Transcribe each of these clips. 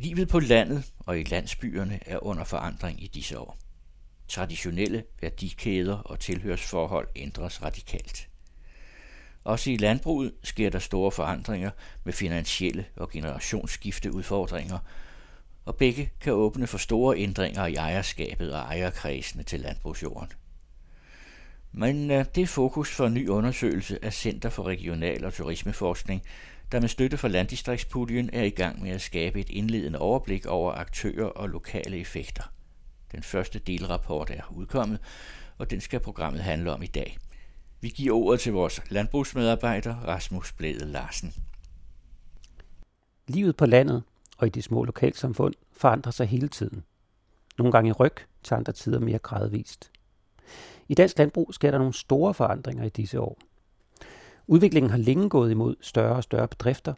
Livet på landet og i landsbyerne er under forandring i disse år. Traditionelle værdikæder og tilhørsforhold ændres radikalt. Også i landbruget sker der store forandringer med finansielle og generationsskifteudfordringer, og begge kan åbne for store ændringer i ejerskabet og ejerkredsene til landbrugsjorden. Men øh, det er fokus for en ny undersøgelse af Center for Regional- og Turismeforskning, der med støtte fra Landdistriktspuljen er i gang med at skabe et indledende overblik over aktører og lokale effekter. Den første delrapport er udkommet, og den skal programmet handle om i dag. Vi giver ordet til vores landbrugsmedarbejder Rasmus Blæde Larsen. Livet på landet og i de små lokalsamfund forandrer sig hele tiden. Nogle gange i ryg, til andre tider mere gradvist. I dansk landbrug sker der nogle store forandringer i disse år. Udviklingen har længe gået imod større og større bedrifter,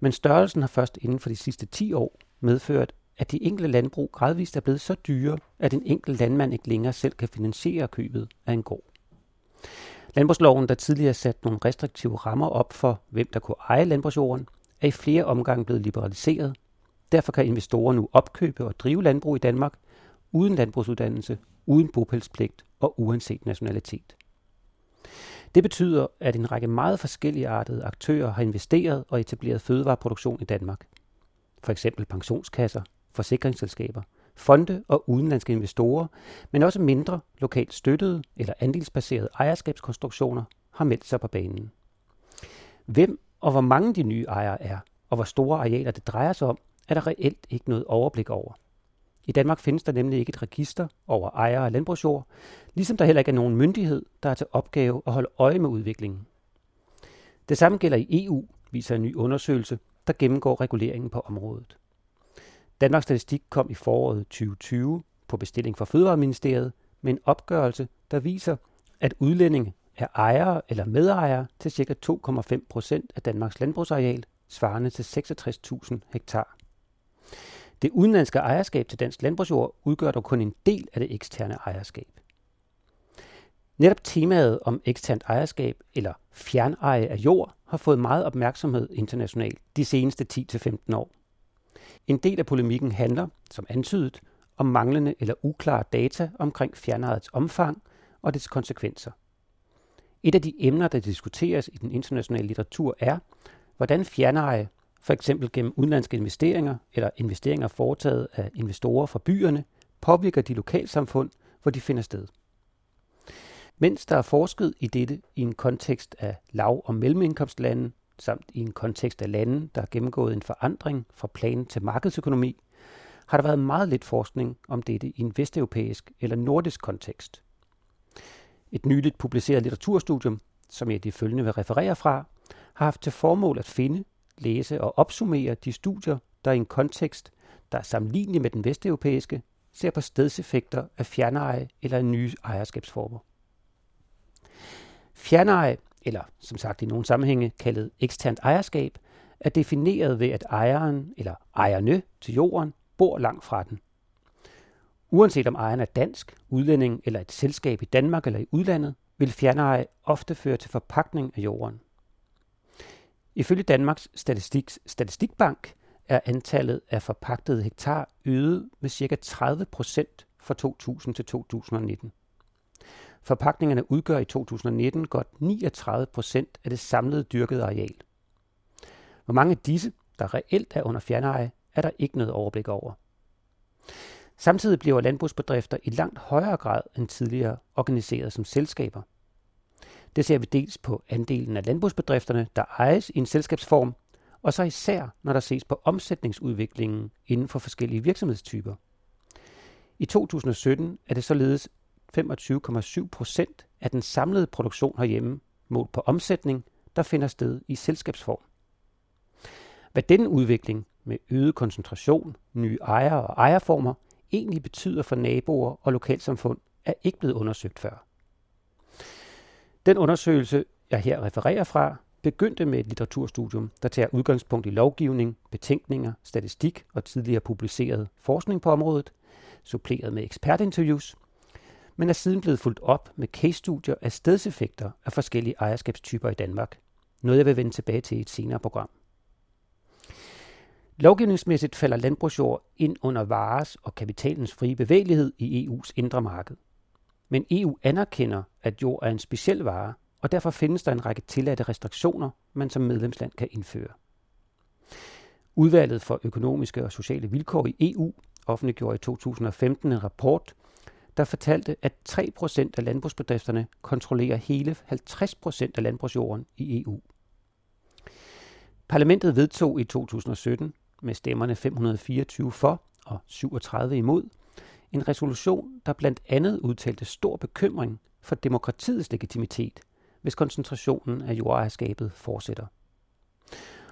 men størrelsen har først inden for de sidste 10 år medført, at de enkelte landbrug gradvist er blevet så dyre, at en enkelt landmand ikke længere selv kan finansiere købet af en gård. Landbrugsloven, der tidligere satte nogle restriktive rammer op for, hvem der kunne eje landbrugsjorden, er i flere omgange blevet liberaliseret. Derfor kan investorer nu opkøbe og drive landbrug i Danmark uden landbrugsuddannelse, uden bopælspligt og uanset nationalitet. Det betyder, at en række meget forskellige artede aktører har investeret og etableret fødevareproduktion i Danmark. For eksempel pensionskasser, forsikringsselskaber, fonde og udenlandske investorer, men også mindre lokalt støttede eller andelsbaserede ejerskabskonstruktioner har meldt sig på banen. Hvem og hvor mange de nye ejere er, og hvor store arealer det drejer sig om, er der reelt ikke noget overblik over. I Danmark findes der nemlig ikke et register over ejere af landbrugsjord, ligesom der heller ikke er nogen myndighed, der er til opgave at holde øje med udviklingen. Det samme gælder i EU, viser en ny undersøgelse, der gennemgår reguleringen på området. Danmarks Statistik kom i foråret 2020 på bestilling fra Fødevareministeriet med en opgørelse, der viser, at udlændinge er ejere eller medejere til ca. 2,5 procent af Danmarks landbrugsareal, svarende til 66.000 hektar. Det udenlandske ejerskab til dansk landbrugsjord udgør dog kun en del af det eksterne ejerskab. Netop temaet om eksternt ejerskab eller fjerneje af jord har fået meget opmærksomhed internationalt de seneste 10-15 år. En del af polemikken handler, som antydet, om manglende eller uklare data omkring fjernejets omfang og dets konsekvenser. Et af de emner, der diskuteres i den internationale litteratur er, hvordan fjerneje for eksempel gennem udenlandske investeringer eller investeringer foretaget af investorer fra byerne, påvirker de lokalsamfund, hvor de finder sted. Mens der er forsket i dette i en kontekst af lav- og mellemindkomstlande, samt i en kontekst af lande, der har gennemgået en forandring fra plan til markedsøkonomi, har der været meget lidt forskning om dette i en vesteuropæisk eller nordisk kontekst. Et nyligt publiceret litteraturstudium, som jeg de følgende vil referere fra, har haft til formål at finde, læse og opsummere de studier, der i en kontekst, der er sammenlignelig med den vesteuropæiske, ser på stedseffekter af fjerneje eller nye ejerskabsformer. Fjerneje, eller som sagt i nogle sammenhænge kaldet eksternt ejerskab, er defineret ved, at ejeren eller ejerne til jorden bor langt fra den. Uanset om ejeren er dansk, udlænding eller et selskab i Danmark eller i udlandet, vil fjerneje ofte føre til forpakning af jorden. Ifølge Danmarks Statistiks Statistikbank er antallet af forpagtede hektar øget med ca. 30 procent fra 2000 til 2019. Forpagtningerne udgør i 2019 godt 39 procent af det samlede dyrkede areal. Hvor mange af disse, der reelt er under fjerneje, er der ikke noget overblik over. Samtidig bliver landbrugsbedrifter i langt højere grad end tidligere organiseret som selskaber – det ser vi dels på andelen af landbrugsbedrifterne, der ejes i en selskabsform, og så især, når der ses på omsætningsudviklingen inden for forskellige virksomhedstyper. I 2017 er det således 25,7 procent af den samlede produktion herhjemme, målt på omsætning, der finder sted i selskabsform. Hvad denne udvikling med øget koncentration, nye ejere og ejerformer egentlig betyder for naboer og lokalsamfund, er ikke blevet undersøgt før. Den undersøgelse, jeg her refererer fra, begyndte med et litteraturstudium, der tager udgangspunkt i lovgivning, betænkninger, statistik og tidligere publiceret forskning på området, suppleret med ekspertinterviews, men er siden blevet fulgt op med case-studier af stedseffekter af forskellige ejerskabstyper i Danmark. Noget jeg vil vende tilbage til i et senere program. Lovgivningsmæssigt falder landbrugsjord ind under vares og kapitalens frie bevægelighed i EU's indre marked. Men EU anerkender, at jord er en speciel vare, og derfor findes der en række tilladte restriktioner, man som medlemsland kan indføre. Udvalget for økonomiske og sociale vilkår i EU offentliggjorde i 2015 en rapport, der fortalte, at 3% af landbrugsbedrifterne kontrollerer hele 50% af landbrugsjorden i EU. Parlamentet vedtog i 2017 med stemmerne 524 for og 37 imod en resolution, der blandt andet udtalte stor bekymring for demokratiets legitimitet, hvis koncentrationen af jordejerskabet fortsætter.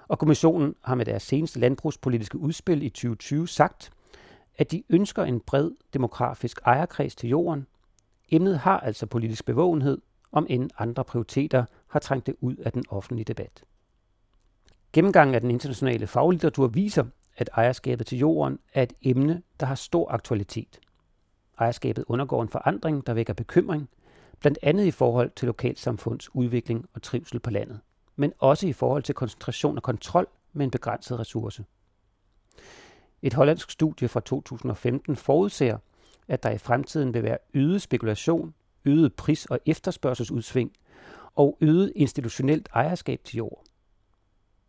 Og kommissionen har med deres seneste landbrugspolitiske udspil i 2020 sagt, at de ønsker en bred demografisk ejerkreds til jorden. Emnet har altså politisk bevågenhed, om end andre prioriteter har trængt det ud af den offentlige debat. Gennemgangen af den internationale faglitteratur viser, at ejerskabet til jorden er et emne, der har stor aktualitet. Ejerskabet undergår en forandring, der vækker bekymring, blandt andet i forhold til lokalsamfunds udvikling og trivsel på landet, men også i forhold til koncentration og kontrol med en begrænset ressource. Et hollandsk studie fra 2015 forudser, at der i fremtiden vil være øget spekulation, øget pris- og efterspørgselsudsving og øget institutionelt ejerskab til jord.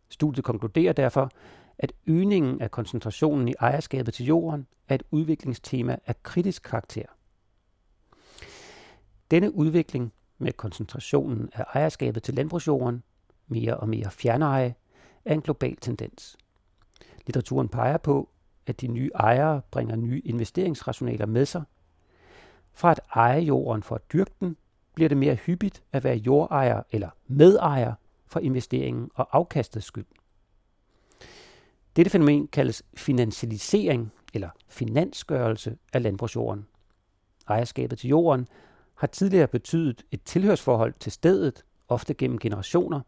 Studiet konkluderer derfor, at øgningen af koncentrationen i ejerskabet til jorden er et udviklingstema af kritisk karakter. Denne udvikling med koncentrationen af ejerskabet til landbrugsjorden, mere og mere fjerneje, er en global tendens. Litteraturen peger på, at de nye ejere bringer nye investeringsrationaler med sig. Fra at eje jorden for at dyrke den, bliver det mere hyppigt at være jordejer eller medejer for investeringen og afkastets skyld. Dette fænomen kaldes finansialisering eller finansgørelse af landbrugsjorden. Ejerskabet til jorden har tidligere betydet et tilhørsforhold til stedet, ofte gennem generationer.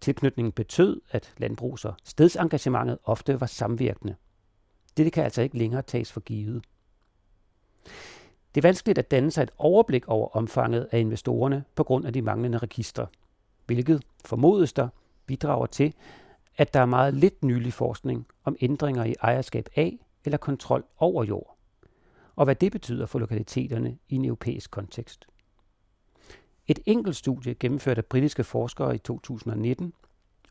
Tilknytningen betød, at landbrugs- og stedsengagementet ofte var samvirkende. Dette kan altså ikke længere tages for givet. Det er vanskeligt at danne sig et overblik over omfanget af investorerne på grund af de manglende registre, hvilket formodes der bidrager til, at der er meget lidt nylig forskning om ændringer i ejerskab af eller kontrol over jord, og hvad det betyder for lokaliteterne i en europæisk kontekst. Et enkelt studie gennemført af britiske forskere i 2019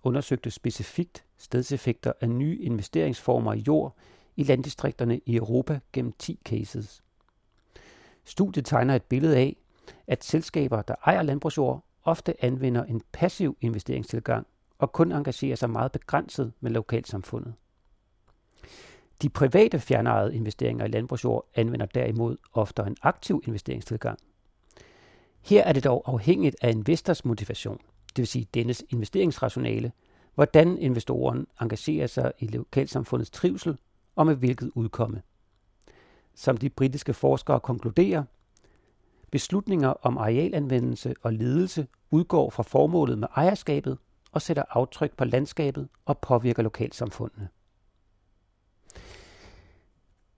undersøgte specifikt stedseffekter af nye investeringsformer i jord i landdistrikterne i Europa gennem 10 cases. Studiet tegner et billede af, at selskaber, der ejer landbrugsjord, ofte anvender en passiv investeringstilgang og kun engagerer sig meget begrænset med lokalsamfundet. De private fjernejede investeringer i landbrugsjord anvender derimod ofte en aktiv investeringstilgang. Her er det dog afhængigt af investors motivation, det vil sige dennes investeringsrationale, hvordan investoren engagerer sig i lokalsamfundets trivsel og med hvilket udkomme. Som de britiske forskere konkluderer, beslutninger om arealanvendelse og ledelse udgår fra formålet med ejerskabet og sætter aftryk på landskabet og påvirker lokalsamfundene.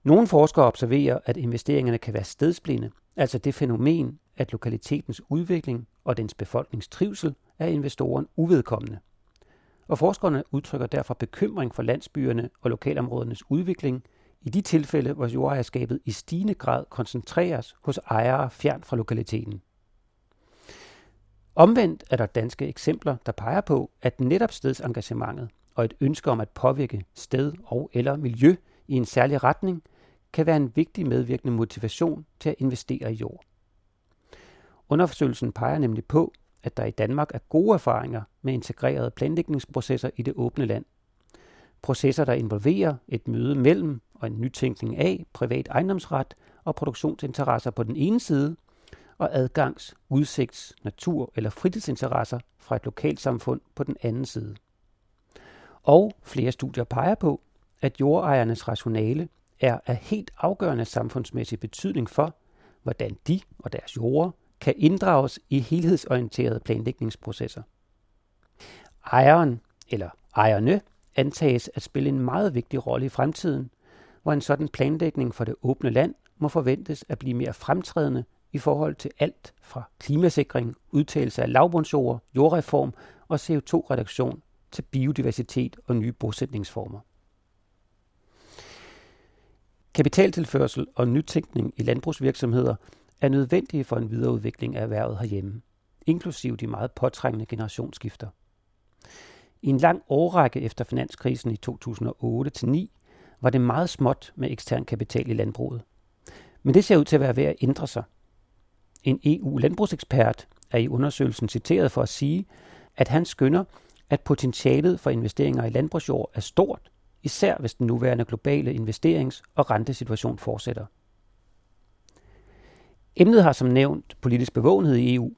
Nogle forskere observerer, at investeringerne kan være stedsblinde, altså det fænomen, at lokalitetens udvikling og dens befolkningstrivsel er investoren uvedkommende. Og forskerne udtrykker derfor bekymring for landsbyerne og lokalområdernes udvikling i de tilfælde, hvor jordejerskabet i stigende grad koncentreres hos ejere fjern fra lokaliteten. Omvendt er der danske eksempler, der peger på, at netop stedsengagementet og et ønske om at påvirke sted og eller miljø i en særlig retning, kan være en vigtig medvirkende motivation til at investere i jord. Undersøgelsen peger nemlig på, at der i Danmark er gode erfaringer med integrerede planlægningsprocesser i det åbne land. Processer, der involverer et møde mellem og en nytænkning af privat ejendomsret og produktionsinteresser på den ene side, og adgangs-, udsigts-, natur- eller fritidsinteresser fra et lokalsamfund på den anden side. Og flere studier peger på, at jordejernes rationale er af helt afgørende samfundsmæssig betydning for, hvordan de og deres jorder kan inddrages i helhedsorienterede planlægningsprocesser. Ejeren eller ejerne antages at spille en meget vigtig rolle i fremtiden, hvor en sådan planlægning for det åbne land må forventes at blive mere fremtrædende i forhold til alt fra klimasikring, udtagelse af lavbundsjord, jordreform og CO2-reduktion til biodiversitet og nye bosætningsformer. Kapitaltilførsel og nytænkning i landbrugsvirksomheder er nødvendige for en videreudvikling af erhvervet herhjemme, inklusive de meget påtrængende generationsskifter. I en lang årrække efter finanskrisen i 2008-9 var det meget småt med ekstern kapital i landbruget. Men det ser ud til at være ved at ændre sig. En EU-landbrugsekspert er i undersøgelsen citeret for at sige, at han skynder, at potentialet for investeringer i landbrugsjord er stort, især hvis den nuværende globale investerings- og rentesituation fortsætter. Emnet har som nævnt politisk bevågenhed i EU,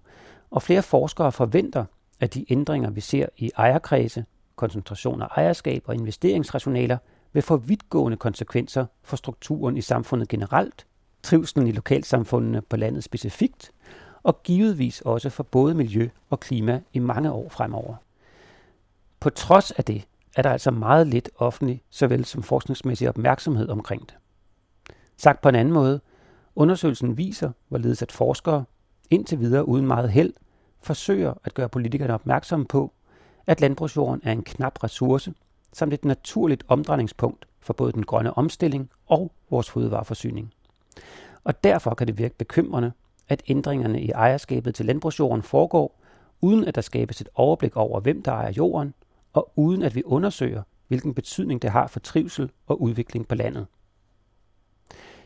og flere forskere forventer, at de ændringer, vi ser i ejerkredse, koncentration af ejerskab og investeringsrationaler, vil få vidtgående konsekvenser for strukturen i samfundet generelt, trivselen i lokalsamfundene på landet specifikt, og givetvis også for både miljø og klima i mange år fremover. På trods af det er der altså meget lidt offentlig, såvel som forskningsmæssig opmærksomhed omkring det. Sagt på en anden måde, undersøgelsen viser, hvorledes at forskere, indtil videre uden meget held, forsøger at gøre politikerne opmærksomme på, at landbrugsjorden er en knap ressource, samt et naturligt omdrejningspunkt for både den grønne omstilling og vores fødevareforsyning. Og derfor kan det virke bekymrende, at ændringerne i ejerskabet til landbrugsjorden foregår, uden at der skabes et overblik over, hvem der ejer jorden, og uden at vi undersøger, hvilken betydning det har for trivsel og udvikling på landet.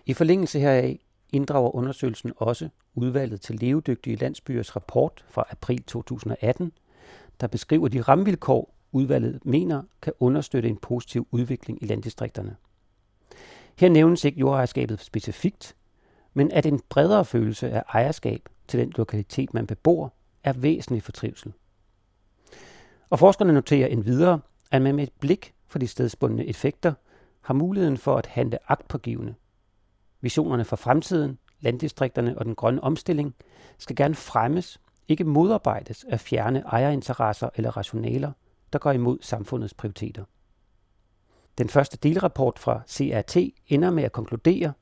I forlængelse heraf inddrager undersøgelsen også udvalget til levedygtige landsbyers rapport fra april 2018, der beskriver de rammevilkår, udvalget mener kan understøtte en positiv udvikling i landdistrikterne. Her nævnes ikke jordejerskabet specifikt, men at en bredere følelse af ejerskab til den lokalitet, man bebor, er væsentlig for trivsel. Og forskerne noterer endvidere, at man med et blik for de stedsbundne effekter har muligheden for at handle agtpågivende. Visionerne for fremtiden, landdistrikterne og den grønne omstilling skal gerne fremmes, ikke modarbejdes af fjerne ejerinteresser eller rationaler, der går imod samfundets prioriteter. Den første delrapport fra CRT ender med at konkludere,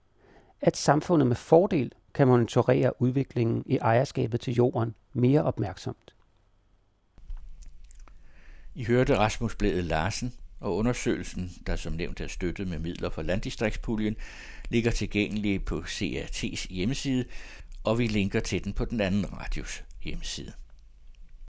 at samfundet med fordel kan monitorere udviklingen i ejerskabet til jorden mere opmærksomt. I hørte Rasmus Blæde Larsen, og undersøgelsen, der som nævnt er støttet med midler fra landdistriktspuljen, ligger tilgængelig på CRT's hjemmeside, og vi linker til den på den anden radios hjemmeside.